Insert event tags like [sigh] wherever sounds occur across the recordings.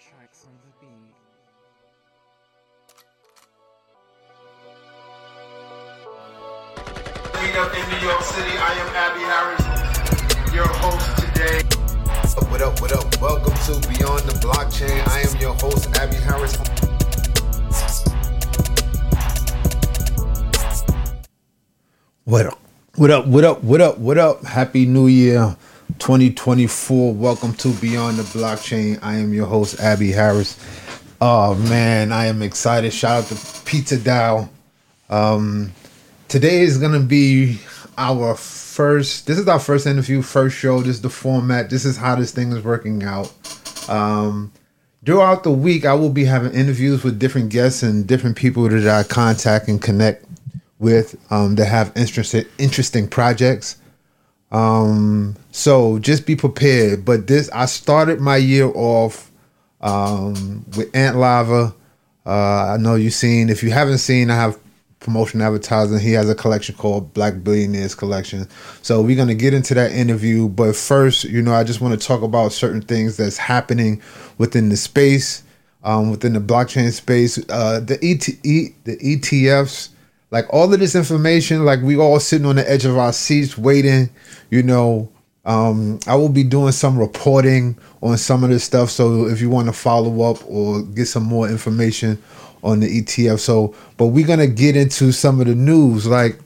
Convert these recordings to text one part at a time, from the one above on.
Traxx on the beat. Meet up in New York City. I am Abby Harris, your host today. What up, what up? Welcome to Beyond the Blockchain. I am your host, Abby Harris. What up? What up? What up? What up? What up? Happy New Year 2024. Welcome to Beyond the Blockchain. I am your host, Abby Harris. Oh man, I am excited. Shout out to Pizza DAO. Um, today is gonna be our first. This is our first interview, first show. This is the format. This is how this thing is working out. Um, throughout the week, I will be having interviews with different guests and different people that I contact and connect with um, that have interesting interesting projects. Um, so just be prepared. But this, I started my year off um, with Ant Lava. Uh, I know you've seen. If you haven't seen, I have promotion advertising. He has a collection called Black Billionaires Collection. So we're gonna get into that interview. But first, you know, I just want to talk about certain things that's happening within the space, um, within the blockchain space. Uh, the ET, the ETFs, like all of this information, like we all sitting on the edge of our seats waiting. You know, um, I will be doing some reporting on some of this stuff. So if you want to follow up or get some more information on the ETF. So, but we're gonna get into some of the news. Like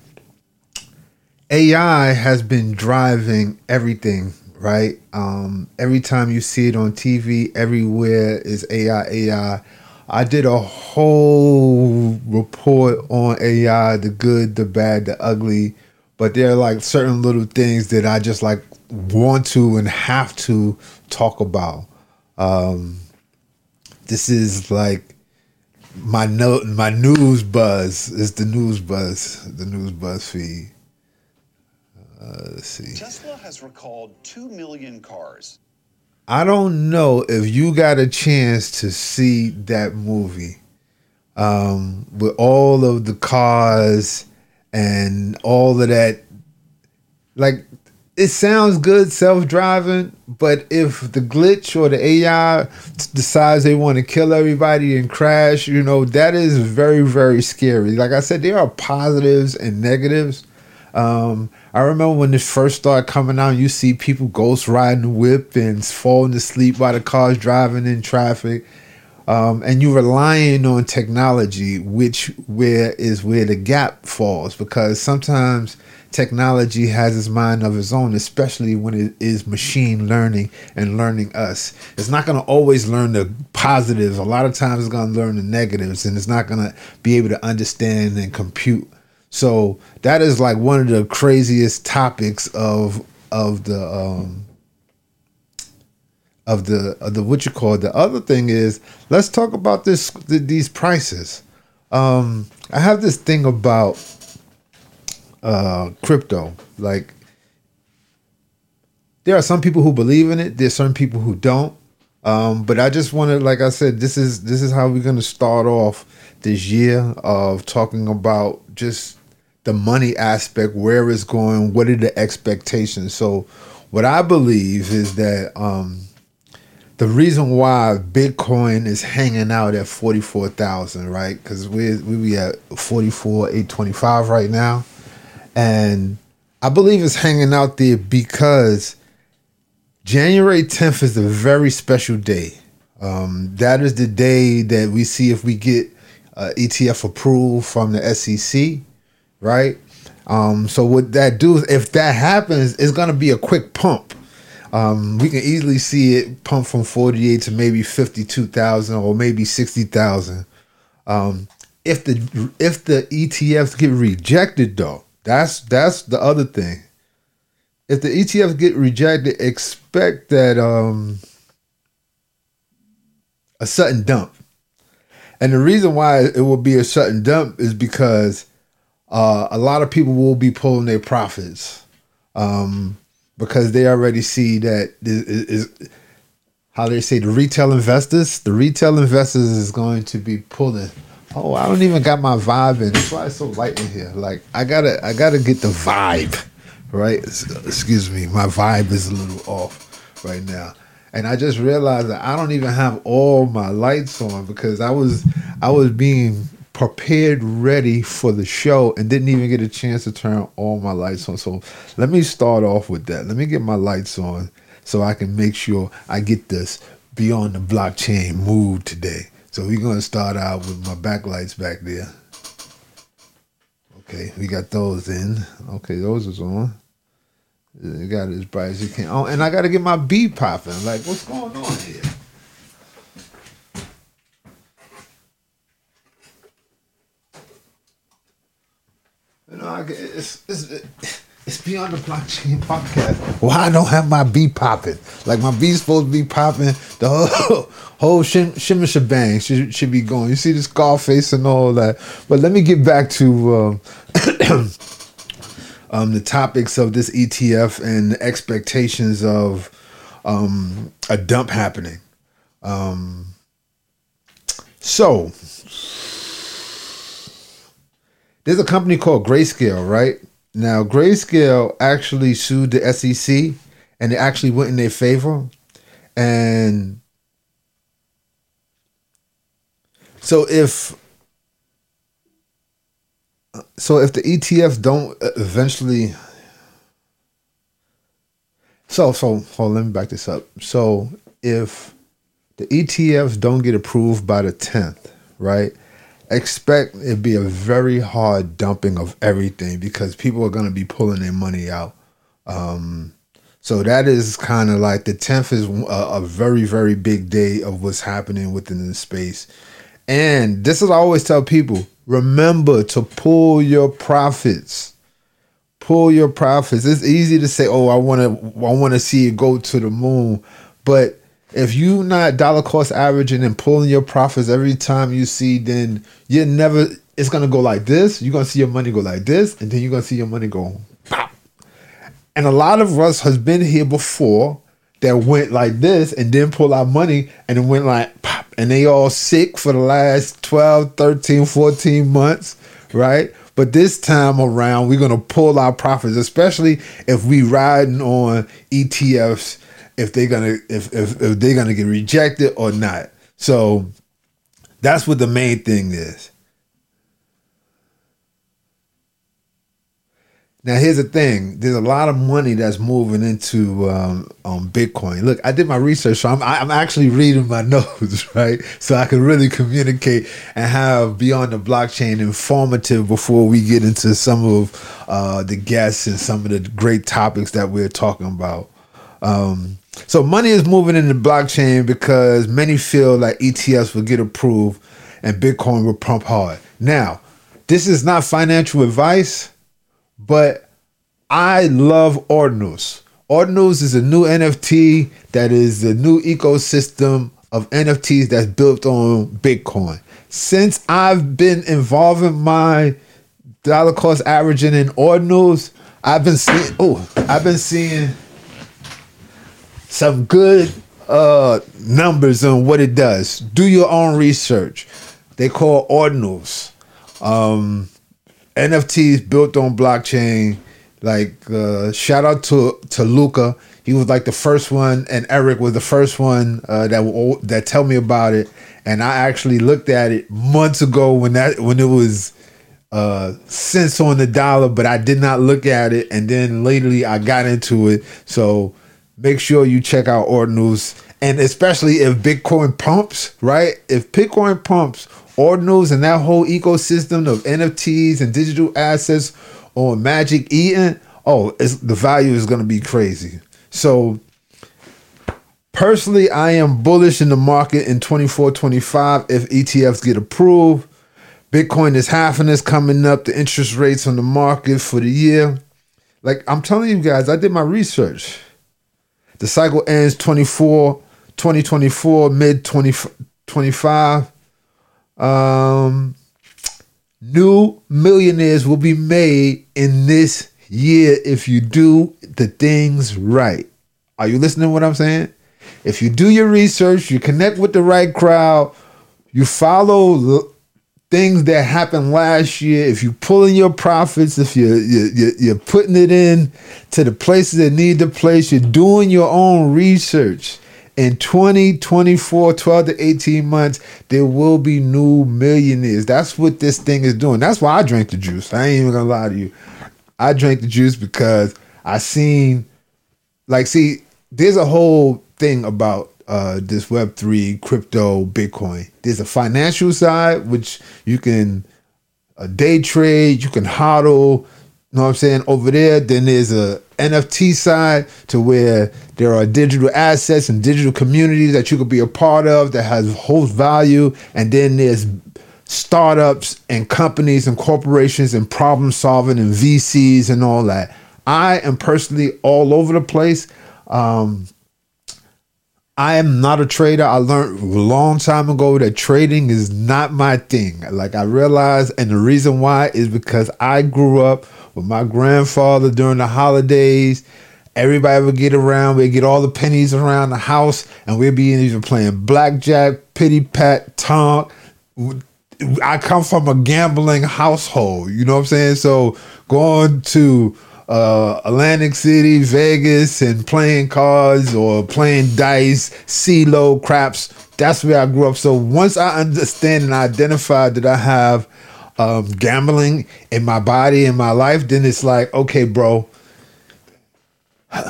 AI has been driving everything, right? Um, every time you see it on TV, everywhere is AI, AI. I did a whole report on AI, the good, the bad, the ugly. But there are like certain little things that I just like want to and have to talk about. Um, this is like my note, my news buzz is the news buzz, the news buzz feed. Uh, let's see. Tesla has recalled 2 million cars. I don't know if you got a chance to see that movie um, with all of the cars and all of that. Like, it sounds good self driving, but if the glitch or the AI decides they want to kill everybody and crash, you know, that is very, very scary. Like I said, there are positives and negatives. Um, I remember when this first started coming out, you see people ghost riding whip and falling asleep while the car's driving in traffic. Um, and you're relying on technology, which where is where the gap falls because sometimes technology has its mind of its own, especially when it is machine learning and learning us. It's not going to always learn the positives. A lot of times it's going to learn the negatives, and it's not going to be able to understand and compute. So that is like one of the craziest topics of of the um, of the of the what you call it. the other thing is let's talk about this th- these prices. Um, I have this thing about uh, crypto. Like there are some people who believe in it. There's some people who don't. Um, but I just wanted, like I said, this is this is how we're gonna start off this year of talking about just the money aspect, where it's going, what are the expectations. So, what I believe is that um, the reason why Bitcoin is hanging out at forty four thousand, right? Because we we be at forty four eight twenty five right now, and I believe it's hanging out there because January 10th is a very special day. Um, that is the day that we see if we get uh, ETF approved from the SEC, right? Um, so what that do is if that happens, it's gonna be a quick pump. Um, we can easily see it pump from 48 to maybe 52,000 or maybe 60,000. Um, if the if the ETFs get rejected though, that's that's the other thing. If the ETFs get rejected, expect that um a sudden dump. And the reason why it will be a sudden dump is because uh, a lot of people will be pulling their profits um, because they already see that is, is how they say the retail investors. The retail investors is going to be pulling. Oh, I don't even got my vibe in. That's why it's so light in here. Like I gotta, I gotta get the vibe, right? Excuse me, my vibe is a little off right now and I just realized that I don't even have all my lights on because I was I was being prepared ready for the show and didn't even get a chance to turn all my lights on. So let me start off with that. Let me get my lights on so I can make sure I get this beyond the blockchain mood today. So we're gonna start out with my backlights back there. Okay, we got those in. Okay, those is on. You got it as bright as you can. Oh, and I got to get my beat popping. Like, what's going on here? You know, it's, it's it's Beyond the Blockchain [laughs] podcast. Why I don't have my beat popping? Like my beat's supposed to be popping. The whole [laughs] whole shim, shimmer shebang should, should be going. You see the Scarface and all that. But let me get back to um, [coughs] um, the topics of this ETF and the expectations of um, a dump happening. Um, so there's a company called Grayscale, right? Now, Grayscale actually sued the SEC and it actually went in their favor. And so if so if the ETFs don't eventually so so hold on, let me back this up. So if the ETFs don't get approved by the 10th, right? Expect it be a very hard dumping of everything because people are going to be pulling their money out. Um, so that is kind of like the 10th is a, a, very, very big day of what's happening within the space. And this is I always tell people remember to pull your profits. Pull your profits. It's easy to say, oh, I want to I want to see it go to the moon. But if you not dollar cost averaging and pulling your profits every time you see, then you're never. It's gonna go like this. You're gonna see your money go like this, and then you're gonna see your money go pop. And a lot of us has been here before that went like this and then pull our money and it went like pop and they all sick for the last 12 13 14 months right but this time around we're going to pull our profits especially if we riding on etfs if they're gonna if, if, if they're gonna get rejected or not. So that's what the main thing is. Now here's the thing: there's a lot of money that's moving into um, Bitcoin. Look, I did my research, so I'm I'm actually reading my [laughs] notes, right? So I can really communicate and have beyond the blockchain informative before we get into some of uh, the guests and some of the great topics that we're talking about. Um, so money is moving in the blockchain because many feel like ETFs will get approved and Bitcoin will pump hard. Now, this is not financial advice, but I love Ordinals. Ordinals is a new NFT that is the new ecosystem of NFTs that's built on Bitcoin. Since I've been involving my dollar cost averaging in Ordinals, I've been seeing oh, I've been seeing some good uh, numbers on what it does. Do your own research. They call ordinals. Um, NFTs built on blockchain. Like uh, shout out to to Luca. He was like the first one, and Eric was the first one uh, that that tell me about it. And I actually looked at it months ago when that when it was uh, cents on the dollar, but I did not look at it. And then lately I got into it. So make sure you check out Ordinals. And especially if Bitcoin pumps, right? If Bitcoin pumps, Ordinals and that whole ecosystem of NFTs and digital assets on Magic Eden, oh, the value is going to be crazy. So, personally, I am bullish in the market in 24 25 if ETFs get approved. Bitcoin is half of this coming up, the interest rates on the market for the year. Like I'm telling you guys, I did my research. The cycle ends 24, 2024, mid 2025. Um, new millionaires will be made in this year if you do the things right. Are you listening to what I'm saying? If you do your research, you connect with the right crowd, you follow things that happened last year, if you're pulling your profits, if you're, you're, you're putting it in to the places that need the place, you're doing your own research. In 2024, 12 to 18 months, there will be new millionaires. That's what this thing is doing. That's why I drank the juice. I ain't even gonna lie to you. I drank the juice because I seen, like, see, there's a whole thing about uh, this Web three crypto Bitcoin. There's a financial side which you can a day trade, you can hodl. You know what I'm saying? Over there, then there's a NFT side to where there are digital assets and digital communities that you could be a part of that has whole value, and then there's startups and companies and corporations and problem solving and VCs and all that. I am personally all over the place. Um, I am not a trader. I learned a long time ago that trading is not my thing. Like I realized, and the reason why is because I grew up with my grandfather during the holidays. Everybody would get around, we'd get all the pennies around the house, and we'd be either playing blackjack, pity pat, tonk. I come from a gambling household, you know what I'm saying? So going to uh, Atlantic City, Vegas, and playing cards or playing dice, CeeLo, craps. That's where I grew up. So once I understand and identify that I have um, gambling in my body in my life, then it's like, okay, bro, [sighs]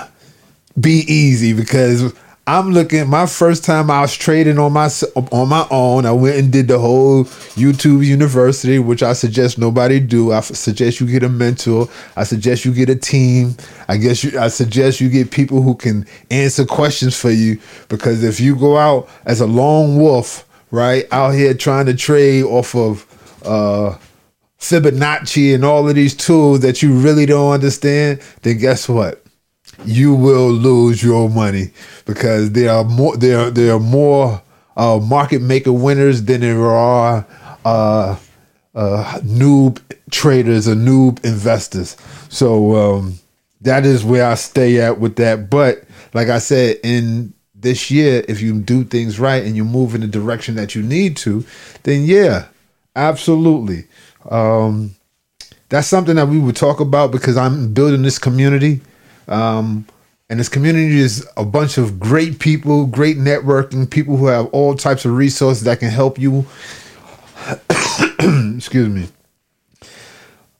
be easy because I'm looking. My first time I was trading on my on my own. I went and did the whole YouTube University, which I suggest nobody do. I suggest you get a mentor. I suggest you get a team. I guess you, I suggest you get people who can answer questions for you. Because if you go out as a lone wolf, right out here trying to trade off of uh, Fibonacci and all of these tools that you really don't understand, then guess what? You will lose your money because there are more there there are more uh, market maker winners than there are uh, uh, noob traders or noob investors. So um, that is where I stay at with that. But like I said, in this year, if you do things right and you move in the direction that you need to, then yeah, absolutely. Um, that's something that we would talk about because I'm building this community. Um, and this community is a bunch of great people, great networking, people who have all types of resources that can help you. [coughs] Excuse me.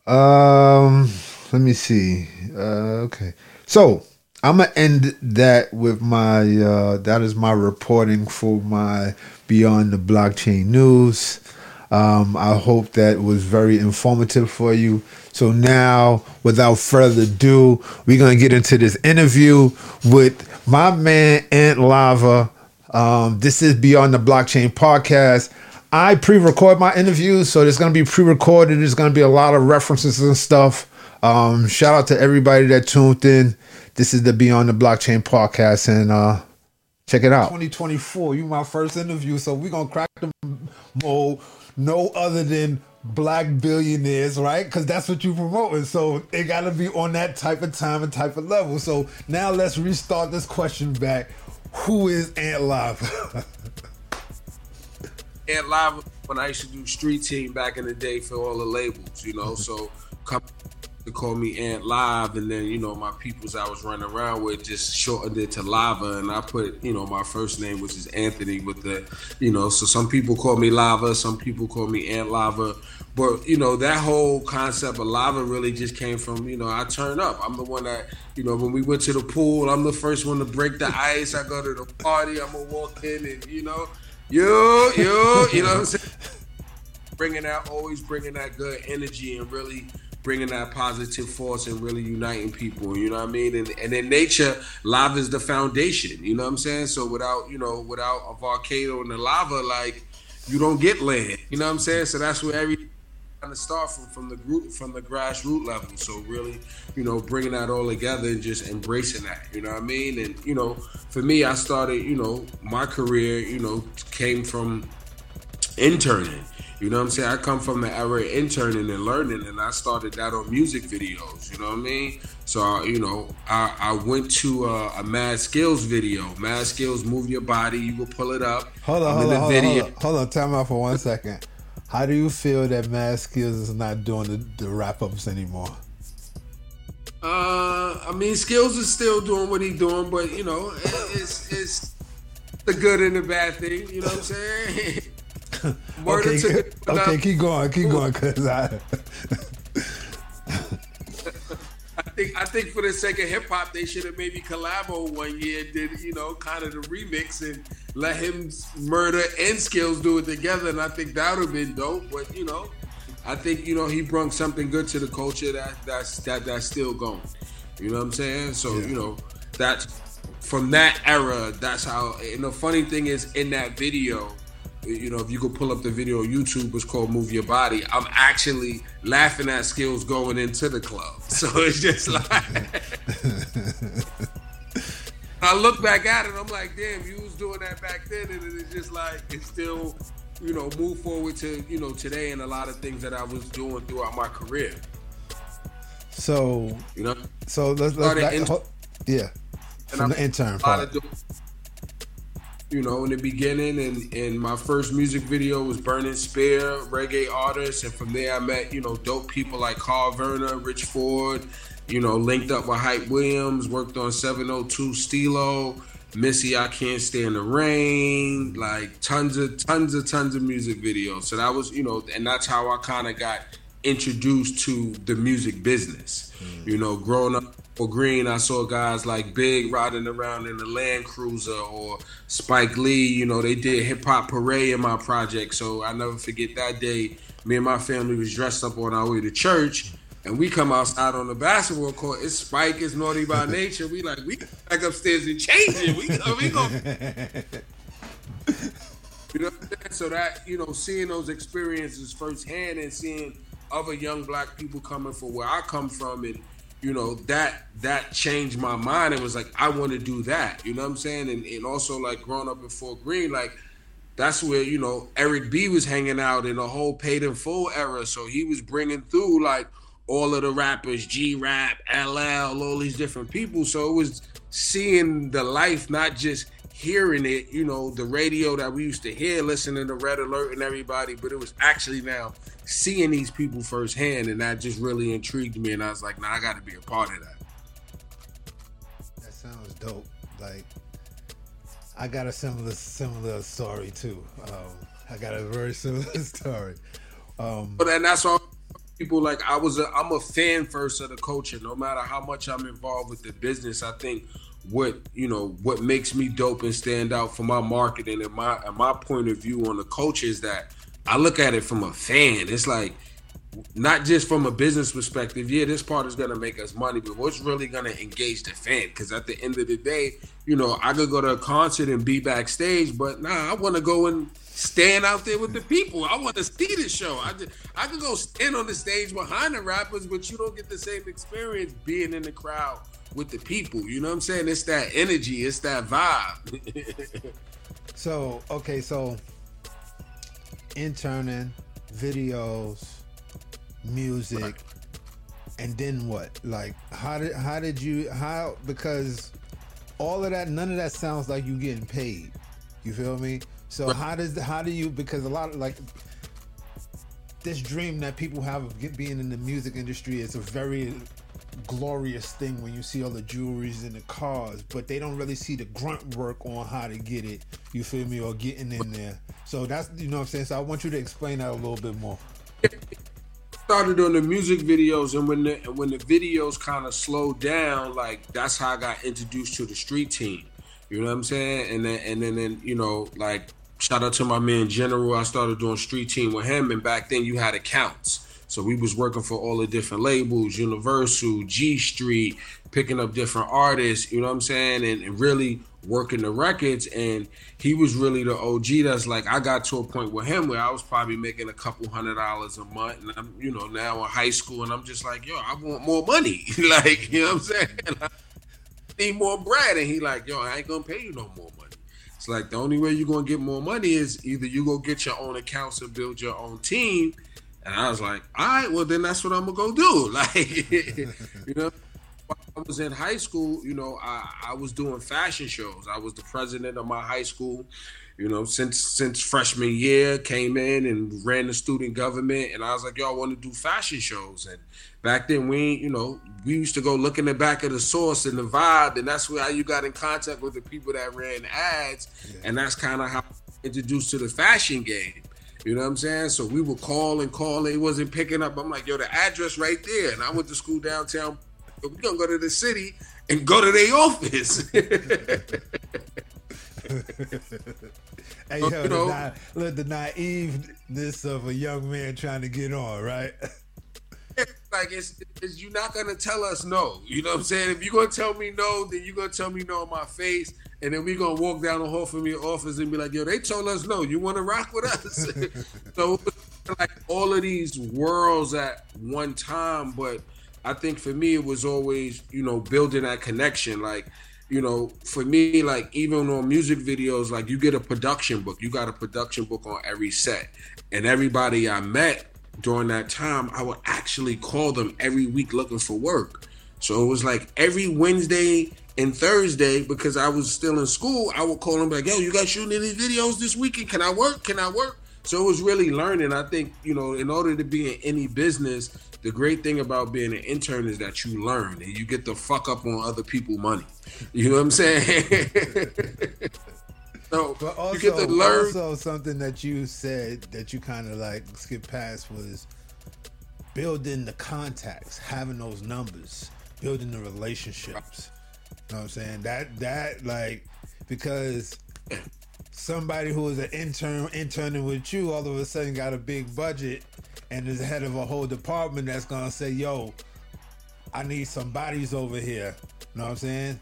Um, let me see. Uh, okay, so I'm gonna end that with my. Uh, that is my reporting for my Beyond the Blockchain news. Um, I hope that was very informative for you. So now, without further ado, we're gonna get into this interview with my man Ant Lava. Um, this is Beyond the Blockchain podcast. I pre-record my interviews, so it's gonna be pre-recorded. There's gonna be a lot of references and stuff. Um, shout out to everybody that tuned in. This is the Beyond the Blockchain podcast, and uh, check it out. 2024, you my first interview, so we're gonna crack the mold no other than black billionaires, right? Because that's what you're promoting. So it got to be on that type of time and type of level. So now let's restart this question back. Who is Ant Live? [laughs] Ant Live, when I used to do street team back in the day for all the labels, you know, so come to call me Ant Live, and then you know my peoples I was running around with just shortened it to Lava, and I put you know my first name which is Anthony with the you know so some people call me Lava, some people call me Ant Lava, but you know that whole concept of Lava really just came from you know I turn up. I'm the one that you know when we went to the pool, I'm the first one to break the ice. I go to the party, I'm gonna walk in and you know yo yo you know what I'm saying. Bringing out always bringing that good energy and really bringing that positive force and really uniting people. You know what I mean? And, and in nature, lava is the foundation. You know what I'm saying? So without you know without a volcano and the lava, like you don't get land. You know what I'm saying? So that's where every kind of start from from the group from the grassroots level. So really, you know, bringing that all together and just embracing that. You know what I mean? And you know, for me, I started. You know, my career. You know, came from interning. You know what I'm saying? I come from the era of interning and learning, and I started that on music videos. You know what I mean? So you know, I, I went to a, a Mad Skills video. Mad Skills, move your body. You will pull it up. Hold on, hold on, hold on, hold on, hold on. Time out for one second. How do you feel that Mad Skills is not doing the, the wrap ups anymore? Uh, I mean, Skills is still doing what he's doing, but you know, it, it's it's the good and the bad thing. You know what I'm saying? [laughs] okay, okay, keep going, keep going, cause I. [laughs] I think I think for the sake of hip hop, they should have maybe collabo one year, did you know, kind of the remix and let him murder and skills do it together, and I think that would have been dope. But you know, I think you know he brought something good to the culture that that's that that's still going. You know what I'm saying? So yeah. you know that from that era, that's how. And the funny thing is, in that video, you know, if you could pull up the video on YouTube, it's called "Move Your Body." I'm actually laughing at skills going into the club, [laughs] so it's just like. I look back at it, I'm like, damn, you was doing that back then, and it's just like it's still, you know, move forward to you know today and a lot of things that I was doing throughout my career. So You know, so let's, let's back, yeah And from I'm- the intern part. You know, in the beginning, and and my first music video was Burning Spear, reggae artist, and from there I met you know dope people like Carl Verner, Rich Ford, you know, linked up with Hype Williams, worked on 702 Steelo, Missy, I Can't Stand the Rain, like tons of tons of tons of music videos. So that was you know, and that's how I kind of got introduced to the music business. Mm. You know, growing up Fort Greene, I saw guys like Big riding around in the Land Cruiser or Spike Lee. You know, they did Hip Hop Parade in my project. So I never forget that day. Me and my family was dressed up on our way to church. And we come outside on the basketball court. It's Spike. It's Naughty by [laughs] Nature. We like we back upstairs and change it. We we gonna [laughs] you know what I'm saying? So that, you know, seeing those experiences firsthand and seeing other young black people coming from where I come from and you know, that that changed my mind and was like, I want to do that. You know what I'm saying? And and also like growing up in Fort Greene, like that's where, you know, Eric B was hanging out in the whole paid in full era. So he was bringing through like all of the rappers, G Rap, LL, all these different people. So it was seeing the life, not just hearing it, you know, the radio that we used to hear, listening to Red Alert and everybody, but it was actually now seeing these people firsthand, and that just really intrigued me. And I was like, nah, I got to be a part of that. That sounds dope. Like I got a similar similar story too. Um, I got a very [laughs] similar story. Um, But and that's all people like. I was a, I'm a fan first of the culture. No matter how much I'm involved with the business, I think what you know what makes me dope and stand out for my marketing and my and my point of view on the culture is that I look at it from a fan. It's like not just from a business perspective. Yeah, this part is gonna make us money, but what's really gonna engage the fan? Because at the end of the day, you know, I could go to a concert and be backstage, but nah, I want to go and stand out there with the people. I want to see the show. I just, I could go stand on the stage behind the rappers, but you don't get the same experience being in the crowd with the people. You know what I'm saying? It's that energy. It's that vibe. [laughs] so okay, so interning, videos, music, and then what? Like how did how did you how because all of that none of that sounds like you getting paid. You feel me? So how does how do you because a lot of like this dream that people have of get, being in the music industry is a very glorious thing when you see all the jewelries and the cars, but they don't really see the grunt work on how to get it. You feel me? Or getting in there. So that's you know what I'm saying. So I want you to explain that a little bit more. started on the music videos and when the when the videos kind of slowed down like that's how i got introduced to the street team you know what i'm saying and then and then, then you know like shout out to my man general i started doing street team with him and back then you had accounts so we was working for all the different labels universal g street picking up different artists you know what i'm saying? And, and really working the records. And he was really the OG that's like I got to a point with him where I was probably making a couple hundred dollars a month. And I'm you know now in high school and I'm just like yo I want more money. [laughs] Like you know what I'm saying? [laughs] I need more bread. And he like yo I ain't gonna pay you no more money. It's like the only way you're gonna get more money is either you go get your own accounts and build your own team and I was like all right well then that's what I'm gonna go do [laughs] like you know I was in high school, you know, I, I was doing fashion shows. I was the president of my high school, you know, since since freshman year, came in and ran the student government. And I was like, y'all want to do fashion shows. And back then, we, you know, we used to go look in the back of the source and the vibe. And that's where you got in contact with the people that ran ads. And that's kind of how I introduced to the fashion game. You know what I'm saying? So we would call and call. They wasn't picking up. I'm like, yo, the address right there. And I went to school downtown we're gonna go to the city and go to their office. [laughs] Hey, yo, you the, know- na- look, the naiveness of a young man trying to get on, right? [laughs] [laughs] like it's, it's you're not gonna tell us no. You know what I'm saying? If you're gonna tell me no, then you're gonna tell me no in my face, and then we're gonna walk down the hall from your office and be like, yo, they told us no. You wanna rock with us? [laughs] [laughs] so like all of these worlds at one time, but I think for me it was always, you know, building that connection. Like, you know, for me, like even on music videos, like you get a production book. You got a production book on every set. And everybody I met during that time, I would actually call them every week looking for work. So it was like every Wednesday and Thursday, because I was still in school, I would call them like, yo, you guys shooting any videos this weekend? Can I work? Can I work? So it was really learning. I think, you know, in order to be in any business, the great thing about being an intern is that you learn and you get to fuck up on other people' money. You know what I'm saying? [laughs] But also, you get to learn. also something that you said that you kind of like skip past was building the contacts, having those numbers, building the relationships. You know what I'm saying? That that like because somebody who is an intern interning with you all of a sudden got a big budget and is head of a whole department that's gonna say, yo, I need some bodies over here. You know what I'm saying?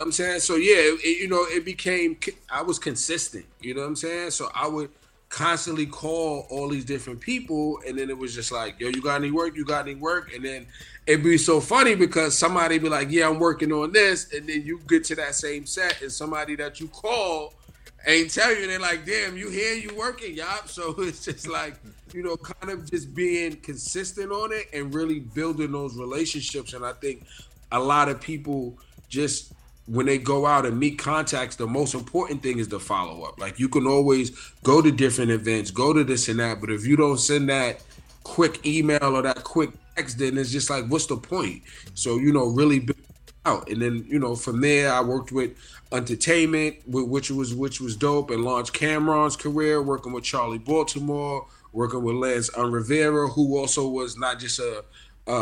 I'm saying so. Yeah, it, you know, it became. I was consistent. You know what I'm saying? So I would constantly call all these different people, and then it was just like, "Yo, you got any work? You got any work?" And then it'd be so funny because somebody be like, "Yeah, I'm working on this," and then you get to that same set, and somebody that you call ain't tell you, they're like, "Damn, you here? You working, y'all?" [laughs] So it's just like, you know, kind of just being consistent on it and really building those relationships. And I think a lot of people just when they go out and meet contacts, the most important thing is the follow up. Like you can always go to different events, go to this and that, but if you don't send that quick email or that quick text, then it's just like, what's the point? So you know, really build out, and then you know, from there, I worked with Untertainment, which was which was dope, and launched Cam'ron's career, working with Charlie Baltimore, working with Lance Rivera, who also was not just a a,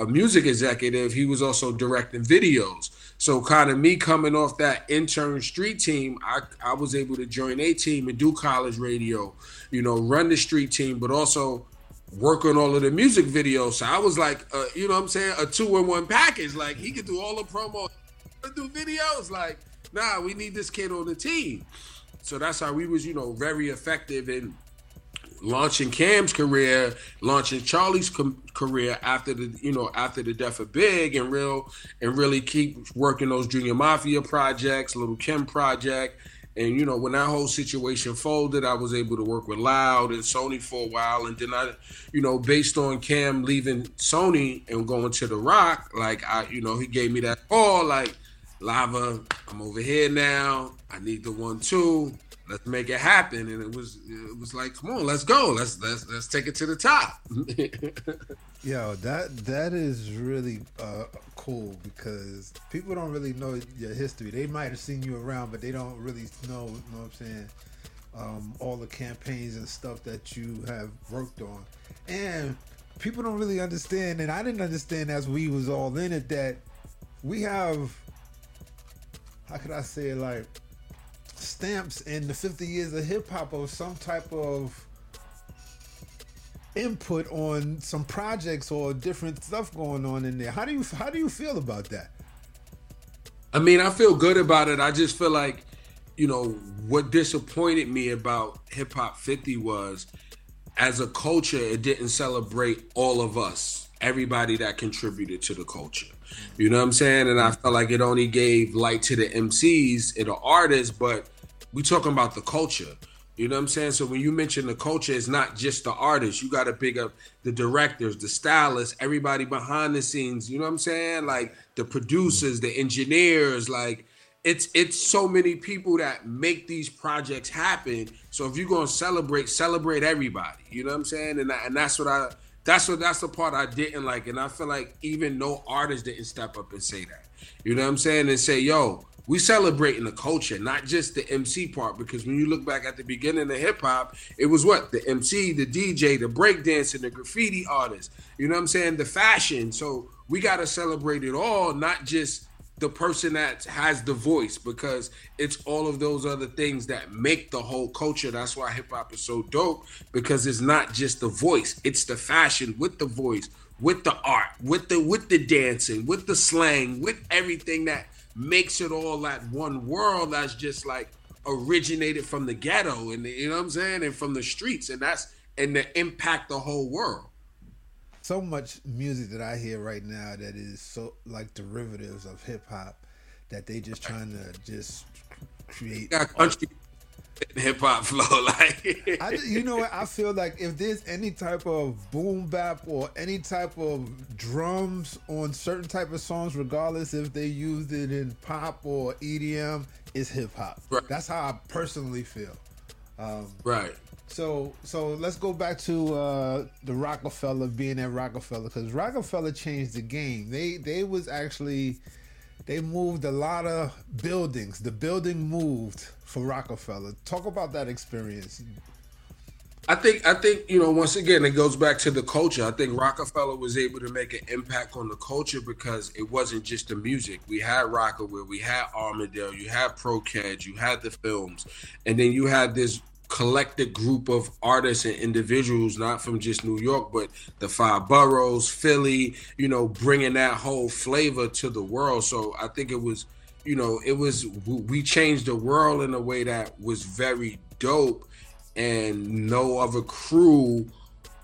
a music executive, he was also directing videos. So kind of me coming off that intern street team, I, I was able to join a team and do college radio, you know, run the street team, but also work on all of the music videos. So I was like, uh, you know what I'm saying, a two in one package. Like he could do all the promo, do videos. Like, nah, we need this kid on the team. So that's how we was, you know, very effective in launching Cam's career, launching Charlie's com- career after the you know after the death of Big, and real and really keep working those Junior Mafia projects, Little Kim project, and you know when that whole situation folded, I was able to work with Loud and Sony for a while, and then I, you know, based on Cam leaving Sony and going to The Roc, like I, you know, he gave me that call, like Lava, I'm over here now. I need the one two let's make it happen and it was it was like come on let's go let's let's let's take it to the top [laughs] Yo, that that is really uh, cool because people don't really know your history. They might have seen you around, but they don't really know. You know what I'm saying? Um, all the campaigns and stuff that you have worked on, and people don't really understand. And I didn't understand as we was all in it that we have. How could I say it? Like stamps in the 50 years of hip hop of some type of input on some projects or different stuff going on in there. How do you how do you feel about that? I mean, I feel good about it. I just feel like, you know, what disappointed me about Hip Hop 50 was as a culture, it didn't celebrate all of us, everybody that contributed to the culture. You know what I'm saying? And I felt like it only gave light to the MCs and the artists, but we talking about the culture. You know what I'm saying? So when you mention the culture, it's not just the artists. You got to pick up the directors, the stylists, everybody behind the scenes. You know what I'm saying? Like the producers, the engineers. Like it's it's so many people that make these projects happen. So if you're gonna celebrate, celebrate everybody. You know what I'm saying? And and that's what I that's what that's the part I didn't like. And I feel like even no artist didn't step up and say that. You know what I'm saying? And say, yo, we celebrating the culture, not just the MC part. Because when you look back at the beginning of hip hop, it was what the MC, the DJ, the breakdancing, the graffiti artist. You know what I'm saying? The fashion. So we got to celebrate it all, not just the person that has the voice because it's all of those other things that make the whole culture. That's why hip hop is so dope because it's not just the voice, it's the fashion with the voice, with the art, with the with the dancing, with the slang, with everything that makes it all that one world that's just like originated from the ghetto and the, you know what I'm saying and from the streets and that's and to impact the whole world so much music that I hear right now that is so like derivatives of hip hop that they just trying to just create got country hip hop flow [laughs] like. I, you know what? I feel like if there's any type of boom bap or any type of drums on certain type of songs regardless if they used it in pop or EDM it's hip hop. Right. that's how I personally feel. Um, right so so let's go back to uh, the Roc-A-Fella being at Roc-A-Fella because Roc-A-Fella changed the game. They they was actually they moved a lot of buildings. The building moved for Roc-A-Fella. Talk about that experience. I think I think you know once again it goes back to the culture. I think Roc-A-Fella was able to make an impact on the culture because it wasn't just the music. We had Rocawear, we had Armadale, you had Pro-Keds, you had the films, and then you had this collected group of artists and individuals, not from just New York, but the five boroughs, Philly. You know, bringing that whole flavor to the world. So I think it was, you know, it was we changed the world in a way that was very dope and no other crew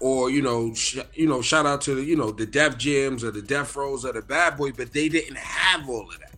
or you know sh- you know shout out to the you know the Def Jams or the Death Rows or the Bad Boy but they didn't have all of that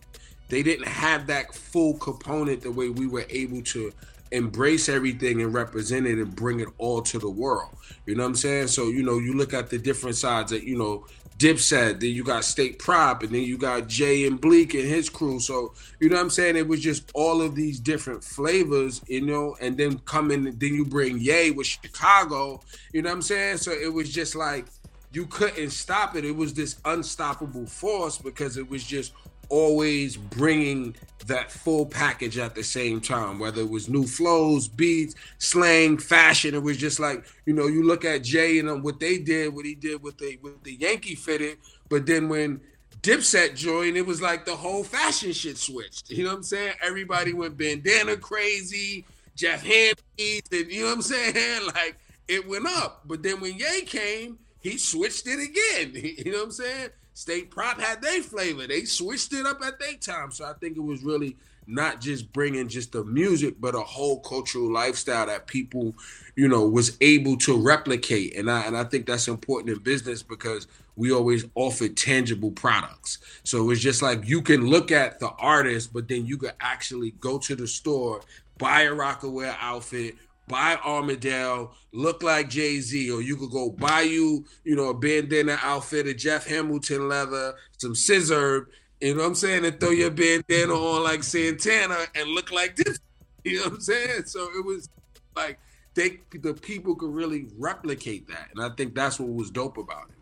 they didn't have that full component the way we were able to embrace everything and represent it and bring it all to the world you know what I'm saying so you know you look at the different sides that you know Dipset, then you got State Prop, and then you got Jay and Bleek and his crew. So you know what I'm saying? It was just all of these different flavors, you know, and then coming, then you bring Ye with Chicago, you know what I'm saying? So it was just like you couldn't stop it. It was this unstoppable force because it was just always bringing that full package at the same time, whether it was new flows, beats, slang, fashion. It was just like you know, you look at Jay and um, what they did, what he did with the with the Yankee fitted, but then when Dipset joined, it was like the whole fashion shit switched. You know what I'm saying? Everybody went bandana crazy, Jeff Hanneys, and you know what I'm saying? [laughs] Like it went up. But then when Ye came, he switched it again. [laughs] You know what I'm saying? State Prop had their flavor. They switched it up at their time. So I think it was really not just bringing just the music, but a whole cultural lifestyle that people, you know, was able to replicate. And I and I think that's important in business because we always offer tangible products. So it's just like you can look at the artist, but then you could actually go to the store, buy a Rocawear outfit, buy Armadale, look like Jay Z, or you could go buy you, you know, a bandana outfit, a Jeff Hamilton leather, some scissor, you know what I'm saying, and throw your bandana on like Santana and look like this. [laughs] You know what I'm saying? So it was like they the people could really replicate that, and I think that's what was dope about it.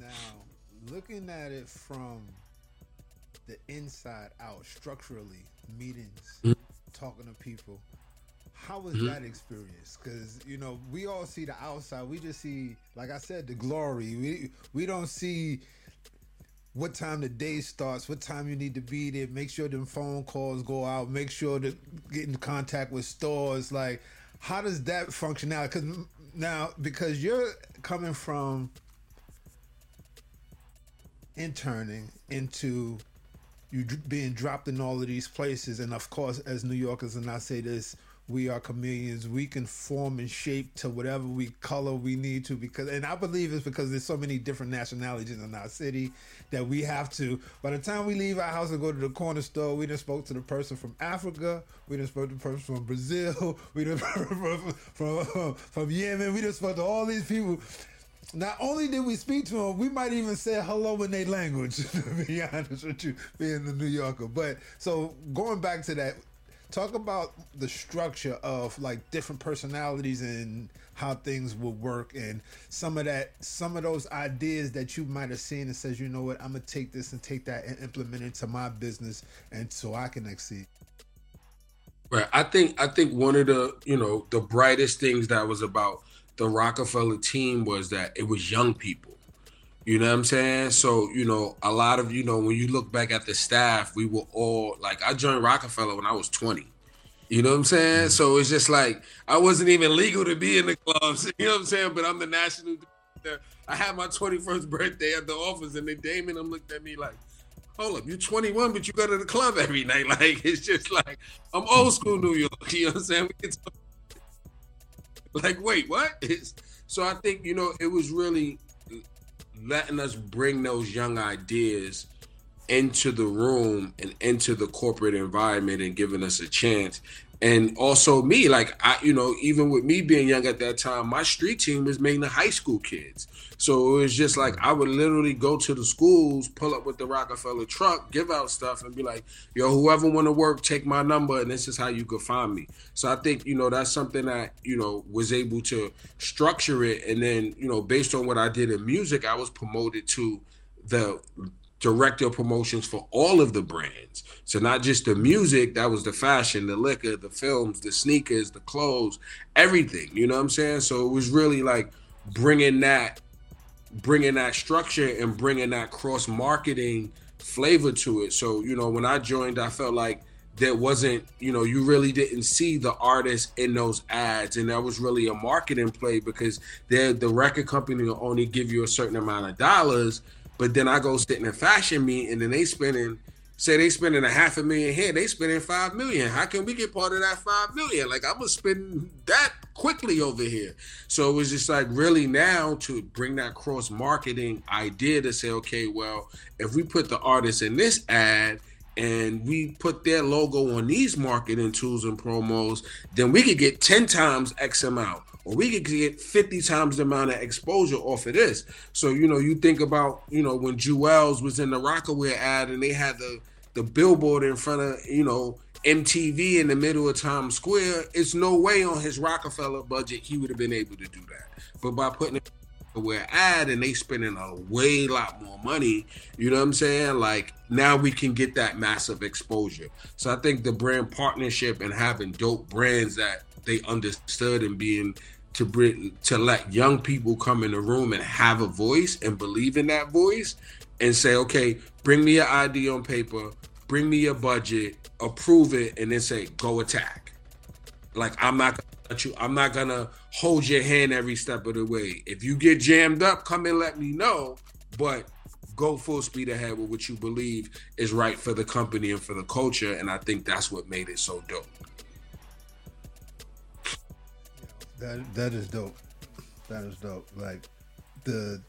Now, looking at it from the inside out, structurally, meetings, Mhm. talking to people, how was Mhm. that experience? Because you know, we all see the outside. We just see, like I said, the glory. We we don't see what time the day starts, what time you need to be there. Make sure them phone calls go out. Make sure to get in contact with stores. Like, how does that function now? Because now, because you're coming from interning into you being dropped in all of these places and of course as new yorkers and i say this we are chameleons. We can form and shape to whatever we color we need to because and i believe it's because there's so many different nationalities in our city that we have to by the time we leave our house and go to the corner store we just spoke to the person from africa. We just spoke to the person from brazil. [laughs] We just [laughs] from, from, from yemen. We just spoke to all these people. Not only did we speak to them, we might even say hello in their language, [laughs] to be honest with you, being the New Yorker. But so going back to that, talk about the structure of like different personalities and how things will work and some of that some of those ideas that you might have seen and says, you know what, I'm gonna take this and take that and implement it to my business and so I can exceed. Right. I think I think one of the you know the brightest things that was about the Roc-A-Fella team was that it was young people. You know what I'm saying? So, you know, a lot of, you know, when you look back at the staff, we were all like, I joined Roc-A-Fella when I was 20. You know what I'm saying? Mm-hmm. So it's just like, I wasn't even legal to be in the clubs. [laughs] You know what I'm saying? But I'm the national. I had my 21st birthday at the office, and then Damon them looked at me like, hold up, you're 21, but you go to the club every night. [laughs] Like, it's just like, I'm old school New York. [laughs] You know what I'm saying? like, wait, what? It's, so I think, you know, it was really letting us bring those young ideas into the room and into the corporate environment and giving us a chance and also me like i you know even with me being young at that time my street team was mainly high school kids. So it was just like i would literally go to the schools pull up with the Roc-A-Fella truck give out stuff and be like yo whoever want to work take my number and this is how you could find me. So i think you know that's something that you know was able to structure it. And then you know based on what i did in music i was promoted to the director of promotions for all of the brands. So not just the music, that was the fashion, the liquor, the films, the sneakers, the clothes, everything. You know what I'm saying? So it was really like bringing that, bringing that structure and bringing that cross marketing flavor to it. So you know, when I joined, I felt like there wasn't, you know, you really didn't see the artists in those ads, and that was really a marketing play because the record company will only give you a certain amount of dollars but then I go sit in a fashion meet and then they spending, say they spending a half a million here, they spending five million. How can we get part of that five million? Like I'm gonna spend that quickly over here. So it was just like really now to bring that cross marketing idea to say, okay, well, if we put the artist in this ad and we put their logo on these marketing tools and promos, then we could get 10 times X amount or we could get 50 times the amount of exposure off of this. So, you know, you think about, you know, when Juelz was in the Rocawear ad and they had the the billboard in front of, you know, MTV in the middle of Times Square, it's no way on his Roc-A-Fella budget he would have been able to do that. But by putting it where ad and they spending a way lot more money, you know what I'm saying? Like now we can get that massive exposure. So I think the brand partnership and having dope brands that they understood and being to bring to let young people come in the room and have a voice and believe in that voice and say, okay, bring me your ID on paper, bring me your budget, approve it, and then say, go attack. Like I'm not gonna let you, I'm not gonna hold your hand every step of the way. If you get jammed up, come and let me know. But go full speed ahead with what you believe is right for the company and for the culture. And I think that's what made it so dope. That that is dope. That is dope. Like the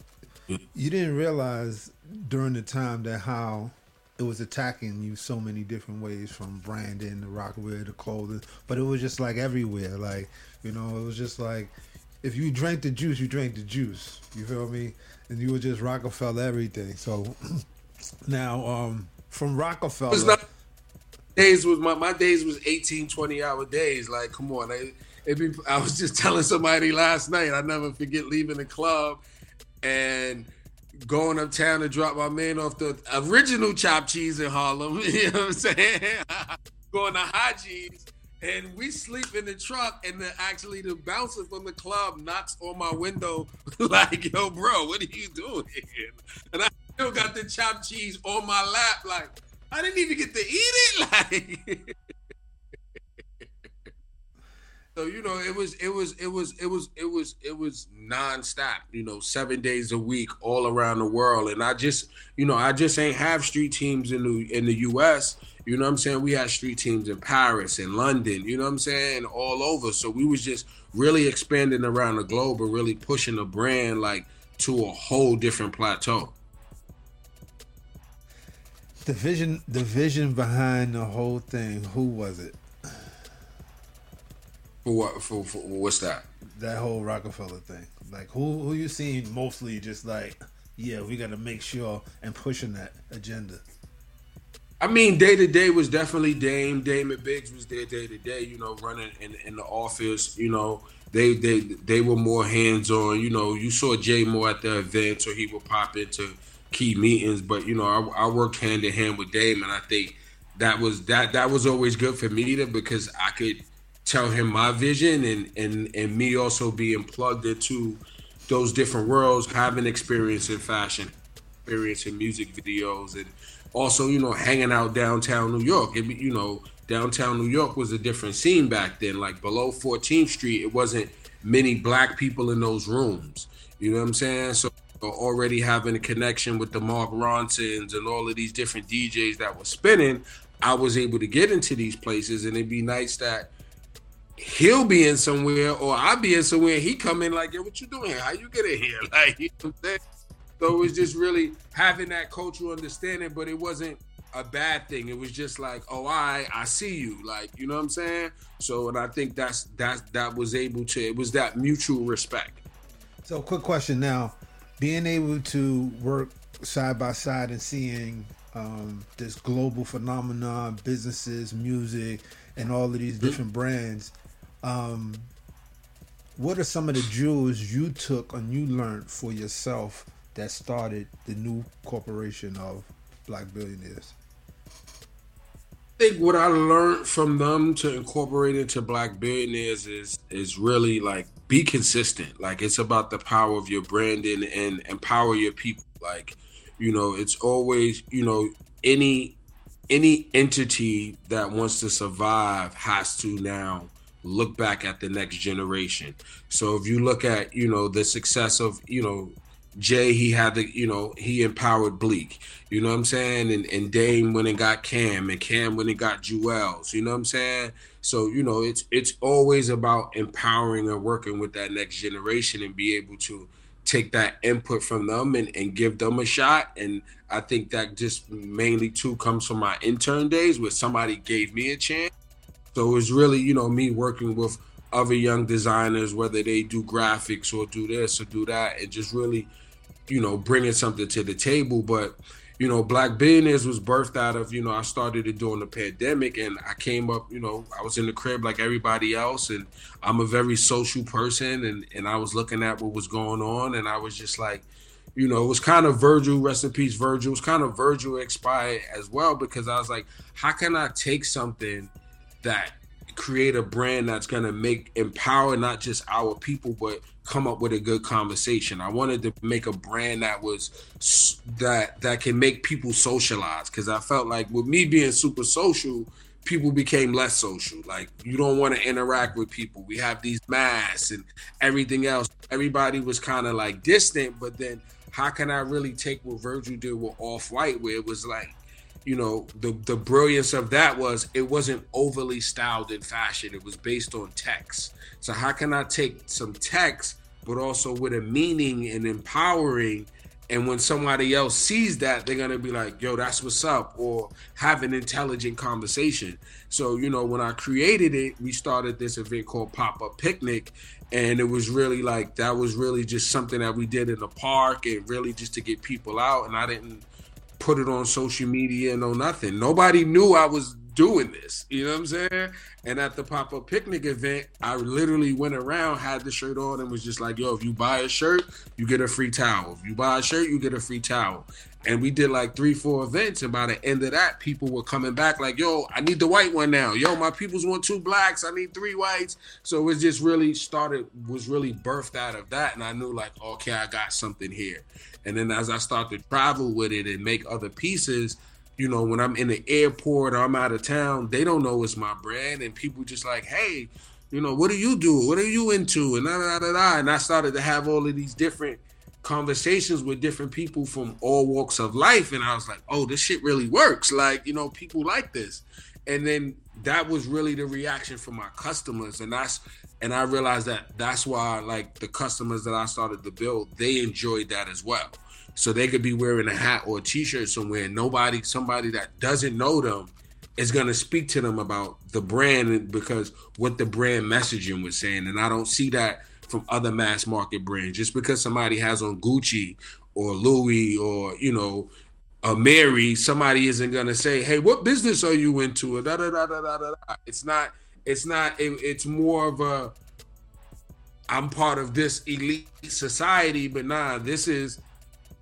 you didn't realize during the time that how it was attacking you so many different ways from branding the rockwear the clothing but it was just like everywhere. Like you know it was just like if you drank the juice you drank the juice. You feel me? And you were just Roc-A-Fella everything. So [clears throat] now um from Roc-A-Fella not, days was my, my days was 18 20 hour days. Like come on. I, be, I was just [laughs] telling somebody last night. I never forget leaving the club and going uptown to drop my man off the original chopped cheese in Harlem. [laughs] You know what I'm saying? [laughs] going to Hajji's and we sleep in the truck and the actually the bouncer from the club knocks on my window like, yo, bro, what are you doing? And I still got the chopped cheese on my lap, like I didn't even get to eat it. Like so you know, it was it was it was it was it was it was nonstop. You know, seven days a week, all around the world. And I just, you know, I just ain't have street teams in the in the U.S. You know what I'm saying? We had street teams in Paris and London. You know what I'm saying? All over. So we was just really expanding around the globe and really pushing the brand like to a whole different plateau. The vision, the vision behind the whole thing. Who was it? For what? For, for what's that? That whole Roc-A-Fella thing. Like who who you seen mostly just like yeah we got to make sure and pushing that agenda. I mean, day to day was definitely Dame. Damon Biggs was there day to day. You know, running in, in the office. You know, they they they were more hands on. You know, you saw Jay more at the events, or he would pop into key meetings. But you know, I, I worked hand in hand with Dame, and I think that was that that was always good for me to because I could tell him my vision and and and me also being plugged into those different worlds, having experience in fashion, experience in music videos, and also you know hanging out downtown New York. It, you know downtown New York was a different scene back then. Like below 14th Street, it wasn't many black people in those rooms. You know what I'm saying? So already having a connection with the Mark Ronsons and all of these different DJs that were spinning, I was able to get into these places, and it'd be nice that he'll be in somewhere or I'll be in somewhere. He come in like, yo, what you doing here? How you get in here? [laughs] Like, you know what I'm saying? So it was just really having that cultural understanding, but it wasn't a bad thing. It was just like, oh, I I see you, like you know what I'm saying. So, and I think that's that that was able to. It was that mutual respect. So, quick question now: being able to work side by side and seeing um, this global phenomenon, businesses, music, and all of these different mm-hmm. brands. Um, what are some of the jewels you took and you learned for yourself that started the new corporation of Black Billionaires? I think what I learned from them to incorporate into Black Billionaires is is really like be consistent. Like it's about the power of your branding and empower your people. Like, you know, it's always, you know, any any entity that wants to survive has to now look back at the next generation. So if you look at, you know, the success of, you know, Jay, he had the, you know, he empowered Bleek. You know what I'm saying? And and Dame went and got Cam, and Cam went and got Juelz. You know what I'm saying? So you know, it's it's always about empowering and working with that next generation and be able to take that input from them and, and give them a shot. And I think that just mainly too comes from my intern days where somebody gave me a chance. So it was really, you know, me working with other young designers, whether they do graphics or do this or do that, and just really you know, bringing something to the table. But, you know, Black Billionaires was birthed out of, you know, I started it during the pandemic and I came up, you know, I was in the crib like everybody else and I'm a very social person and, and I was looking at what was going on and I was just like, you know, it was kind of Virgil, rest in peace, Virgil. It was kind of Virgil expired as well because I was like, how can I take something that create a brand that's going to make empower not just our people but come up with a good conversation. I wanted to make a brand that was that that can make people socialize because i felt like with me being super social people became less social. Like you don't want to interact with people. We have these masks and everything else. Everybody was kind of like distant but then how can i really take what virgil did with off white where it was like you know the the brilliance of that was it wasn't overly styled in fashion. It was based on text. So how can i take some text but also with a meaning and empowering? And when somebody else sees that they're gonna be like yo that's what's up or have an intelligent conversation. So you know when i created it we started this event called pop-up picnic and it was really like that was really just something that we did in the park and really just to get people out. And i didn't put it on social media, and no nothing. Nobody knew I was doing this. You know what I'm saying? And at the pop up picnic event, I literally went around, had the shirt on, and was just like, yo, if you buy a shirt, you get a free towel. If you buy a shirt, you get a free towel. And we did like three, four events. And by the end of that, people were coming back like, yo, I need the white one now. Yo, my peoples want two blacks. I need three whites. So it just really started, was really birthed out of that. And I knew like, okay, I got something here. And then as I started to travel with it and make other pieces, you know, when I'm in the airport or I'm out of town, they don't know it's my brand. And people just like, hey, you know, what do you do? What are you into? And da, da, da, da. And I started to have all of these different conversations with different people from all walks of life. And I was like, oh, this shit really works. Like, you know, people like this. And then that was really the reaction from my customers. And that's and I realized that that's why like the customers that I started to build, they enjoyed that as well. So they could be wearing a hat or a t-shirt somewhere. Nobody, somebody that doesn't know them is going to speak to them about the brand because what the brand messaging was saying. And I don't see that from other mass market brands. Just because somebody has on Gucci or Louis or, you know, Amiri, somebody isn't going to say, hey, what business are you into? Da, da, da, da, da, da. It's not – it's not. It, it's more of a. I'm part of this elite society, but nah, this is.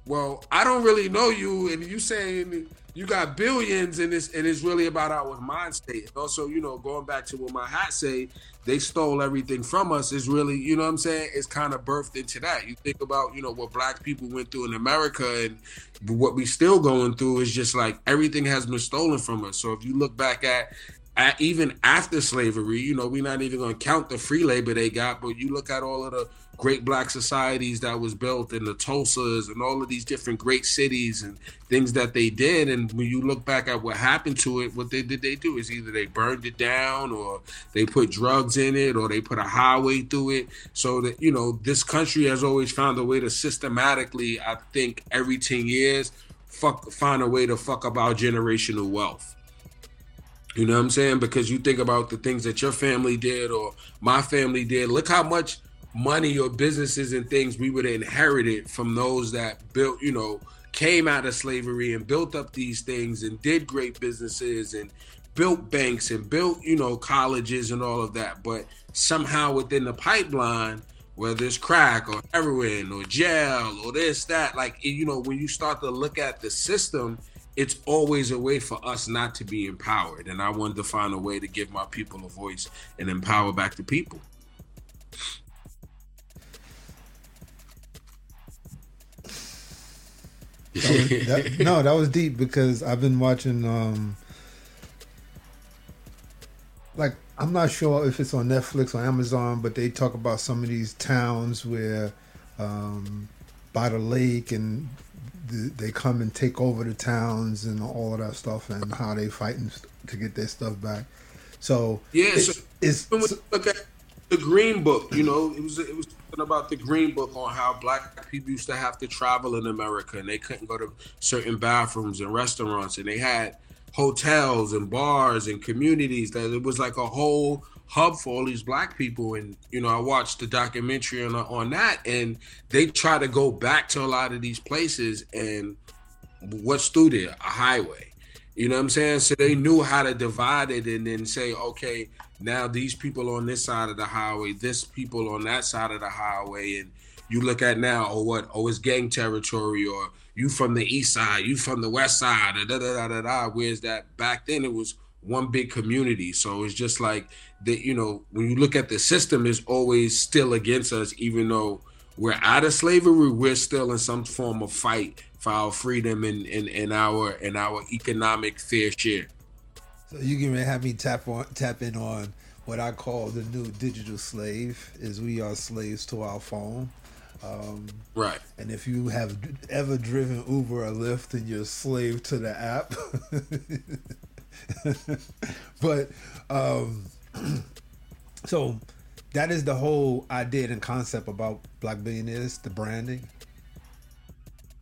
Well, I don't really know you, and you saying you got billions and it's and it's really about our mind state. Also, you know, going back to what my hat say, they stole everything from us is really, you know what I'm saying? It's kind of birthed into that. You think about, you know, what black people went through in America and what we still going through is just like everything has been stolen from us. So if you look back at at, even after slavery, you know, we're not even going to count the free labor they got, but you look at all of the great black societies that was built in the Tulsas and all of these different great cities and things that they did. And when you look back at what happened to it, what they did they do is either they burned it down or they put drugs in it or they put a highway through it. So that, you know, this country has always found a way to systematically, I think, every 10 years, fuck find a way to fuck up our generational wealth. You know what I'm saying? Because you think about the things that your family did or my family did. Look how much money or businesses and things we would have inherited from those that built, you know, came out of slavery and built up these things and did great businesses and built banks and built, you know, colleges and all of that. But somehow within the pipeline, whether it's crack or heroin or jail or this, that, like, you know, when you start to look at the system, it's always a way for us not to be empowered. And I wanted to find a way to give my people a voice and empower back the people. That was, that, no, that was deep because I've been watching. um Like I'm not sure if it's on Netflix or Amazon, but they talk about some of these towns where um by the lake and they come and take over the towns and all of that stuff and how they fighting to get their stuff back. So yeah, it's, so it's, when we look at the Green Book. You know, it was it was about the Green Book on how black people used to have to travel in America and they couldn't go to certain bathrooms and restaurants and they had hotels and bars and communities that it was like a whole hub for all these black people. And you know i watched the documentary on, on that and they try to go back to a lot of these places and what's through there? A highway. You know what i'm saying? So they knew how to divide it and then say okay now these people on this side of the highway this people on that side of the highway and you look at now or oh, what oh it's gang territory or you from the east side you from the west side da, da, da, da, da, whereas that back then it was one big community. So it's just like that, you know, when you look at the system, is always still against us, even though we're out of slavery, we're still in some form of fight for our freedom and, and, and our and our economic fair share. So you can have me tap on tap in on what I call the new digital slave is we are slaves to our phone. Um, right. And if you have ever driven Uber or Lyft and you're a slave to the app, [laughs] but um, [clears throat] so that is the whole idea and concept about Black Billionaires, the branding.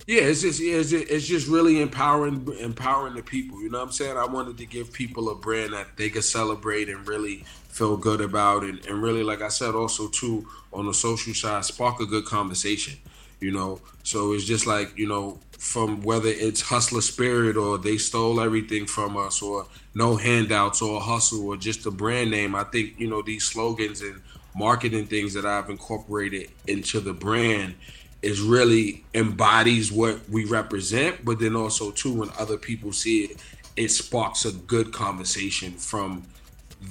Yeah, it's just it's just, it's just really empowering empowering the people. You know what I'm saying? I wanted to give people a brand that they could celebrate and really feel good about, and, and really, like I said, also too on the social side, spark a good conversation. You know, so it's just like you know from whether it's hustler spirit or they stole everything from us or no handouts or hustle or just a brand name. I think, you know, these slogans and marketing things that I've incorporated into the brand is really embodies what we represent, but then also too when other people see it, it sparks a good conversation from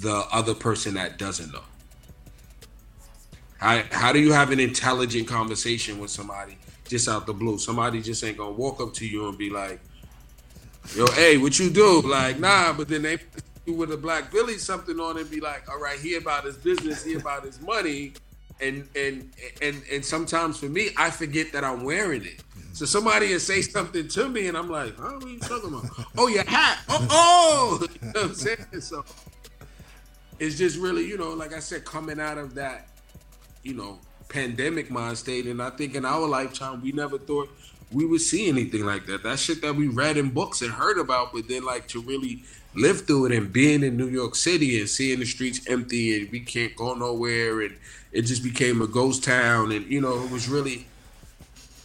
the other person that doesn't know. How, how do you have an intelligent conversation with somebody just out the blue. Somebody just ain't gonna walk up to you and be like, "Yo, hey, what you do?" Like, nah. But then they with a black Billy something on and be like, "All right, he about his business, he about his money," and and and and sometimes for me, I forget that I'm wearing it. So somebody will say something to me, and I'm like, "Huh, what are you talking about?" oh, your hat. Oh, oh. [laughs] you know what I'm saying? So it's just really, you know, like I said, coming out of that, you know, pandemic mind state. And I think in our lifetime, we never thought we would see anything like that. That shit that we read in books and heard about, but then like to really live through it and being in New York City and seeing the streets empty and we can't go nowhere and it just became a ghost town and you know it was really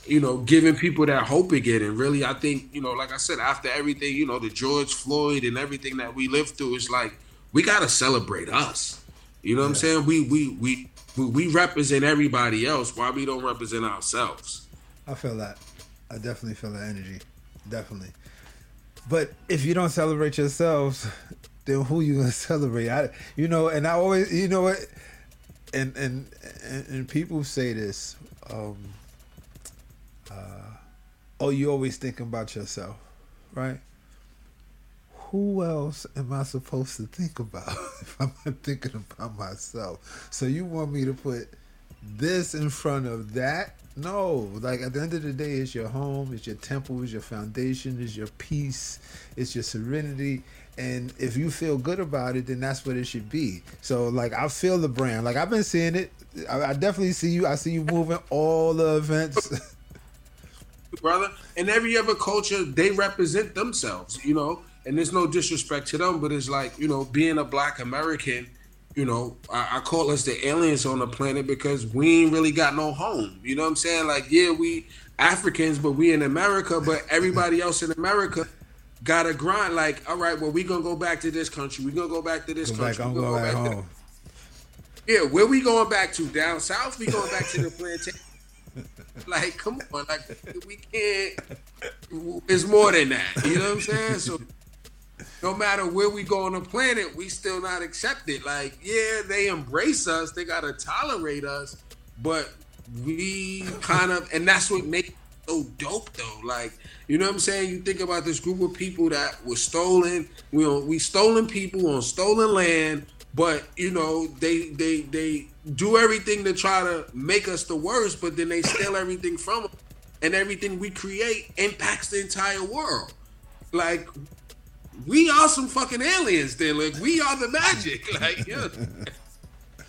you know giving people that hope again and really I think you know like I said after everything you know the George Floyd and everything that we lived through it's like we got to celebrate us you know what yeah. I'm saying we we we we represent everybody else. Why we don't represent ourselves? I feel that. I definitely feel that energy. Definitely. But if you don't celebrate yourselves, then who you gonna [laughs] celebrate? I, you know, and I always, you know what, and and and, and people say this. Um, uh, oh, you always thinking about yourself, right? Who else am I supposed to think about [laughs] if I'm not thinking about myself? So you want me to put this in front of that? No, like at the end of the day, it's your home, it's your temple, it's your foundation, it's your peace, it's your serenity. And if you feel good about it, then that's what it should be. So, like, I feel the brand. Like, I've been seeing it. I, I definitely see you. I see you moving all the events. [laughs] brother. And every other culture, they represent themselves, you know. And there's no disrespect to them, but it's like, you know, being a black American, you know, I, I call us the aliens on the planet because we ain't really got no home. You know what I'm saying? Like, yeah, we Africans, but we in America, but everybody else in America gotta grind. Like, all right, well, we gonna go back to this country. We gonna go back to this Go country. back, I'm we gonna going go back back to home. [laughs] yeah, where we going back to? Down south? We going back to the plantation? [laughs] Like, come on, like we can't. It's more than that. You know what I'm saying? So, no matter where we go on the planet, we still not accepted. Like, yeah, they embrace us, they gotta tolerate us, but we kind of, and that's what makes so dope, though. Like, you know what I'm saying? You think about this group of people that were stolen. We on, we stolen people on stolen land, but you know they they they do everything to try to make us the worst, but then they steal everything from us, and everything we create impacts the entire world. Like we are some fucking aliens. Then like we are the magic. [laughs] Like yeah.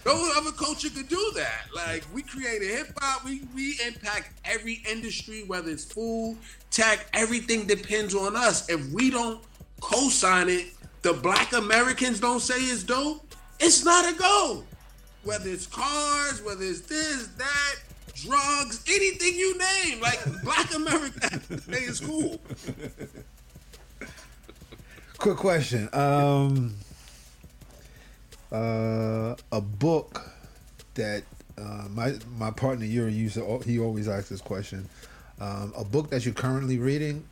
No other culture could do that. Like we created hip hop, we we impact every industry, whether it's food, tech, everything depends on us. If we don't co-sign it, the black Americans don't say it's dope, it's not a go. Whether it's cars, whether it's this, that, drugs, anything you name, like black America [laughs] say it's cool. Quick question. Um, uh, a book that uh, my my partner Yuri used to, he always asks this question. Um, a book that you're currently reading,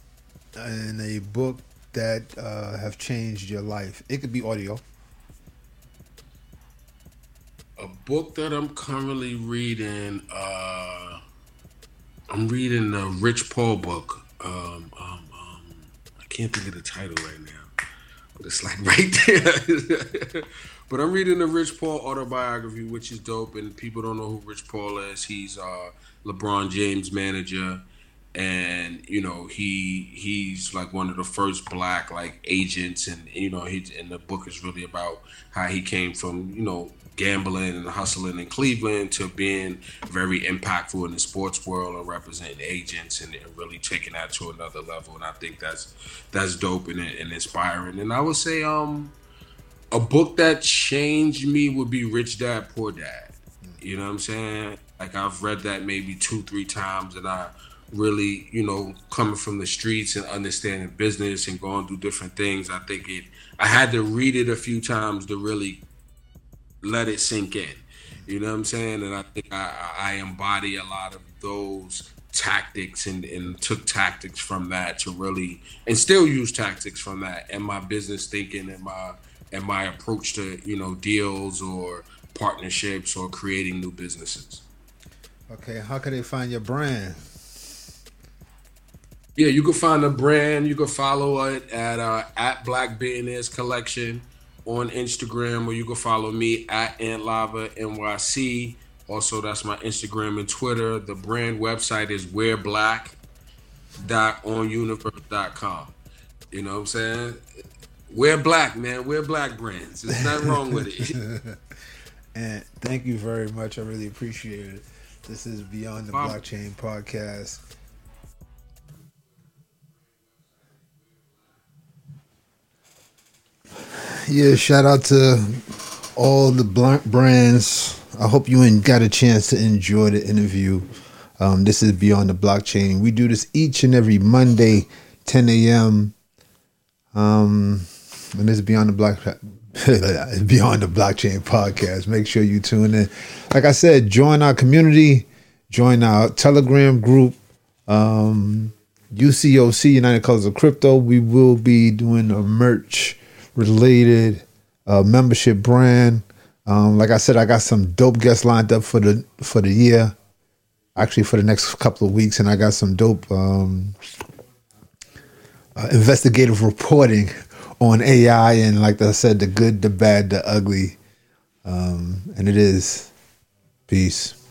and a book that uh, have changed your life. It could be audio. A book that I'm currently reading, uh, I'm reading the Rich Paul book. Um, um, um, I can't think of the title right now, it's like [laughs] right there. but I'm reading the Rich Paul autobiography, which is dope. And people don't know who Rich Paul is. He's uh, LeBron James' manager, and you know he he's like one of the first black like agents, and you know he and the book is really about how he came from you know gambling and hustling in Cleveland to being very impactful in the sports world and representing agents and, and really taking that to another level. And I think that's that's dope and, and inspiring. And I would say um a book that changed me would be Rich Dad Poor Dad. You know what I'm saying? Like I've read that maybe two, three times and I really, you know, coming from the streets and understanding business and going through different things, I think it I had to read it a few times to really let it sink in. You know what I'm saying? And I think I, I embody a lot of those tactics and, and took tactics from that to really and still use tactics from that and my business thinking and my and my approach to, you know, deals or partnerships or creating new businesses. Okay, how can they find your brand? Yeah, you can find the brand. You can follow it at uh, at Black Billionaires Collection on Instagram, or you can follow me at Ant Lava NYC. Also, that's my Instagram and Twitter. The brand website is wearblack.onuniverse.com. You know what I'm saying? We're black, man. We're black brands. There's nothing [laughs] wrong with it. [laughs] And thank you very much. I really appreciate it. This is Beyond the. Blockchain podcast. Yeah, shout out to all the brands. I hope you got a chance to enjoy the interview. Um, this is Beyond the Blockchain. We do this each and every Monday, 10 a.m. Um, and this is Beyond the Block [laughs] Beyond the Blockchain podcast. Make sure you tune in. Like I said, join our community, join our Telegram group. Um, UCOC United Colors of Crypto. We will be doing a merch related uh, membership brand. Um, like I said, I got some dope guests lined up for the for the year. Actually, for the next couple of weeks, and I got some dope um, uh, investigative reporting on AI and, like I said, the good, the bad, the ugly, um, and it is peace.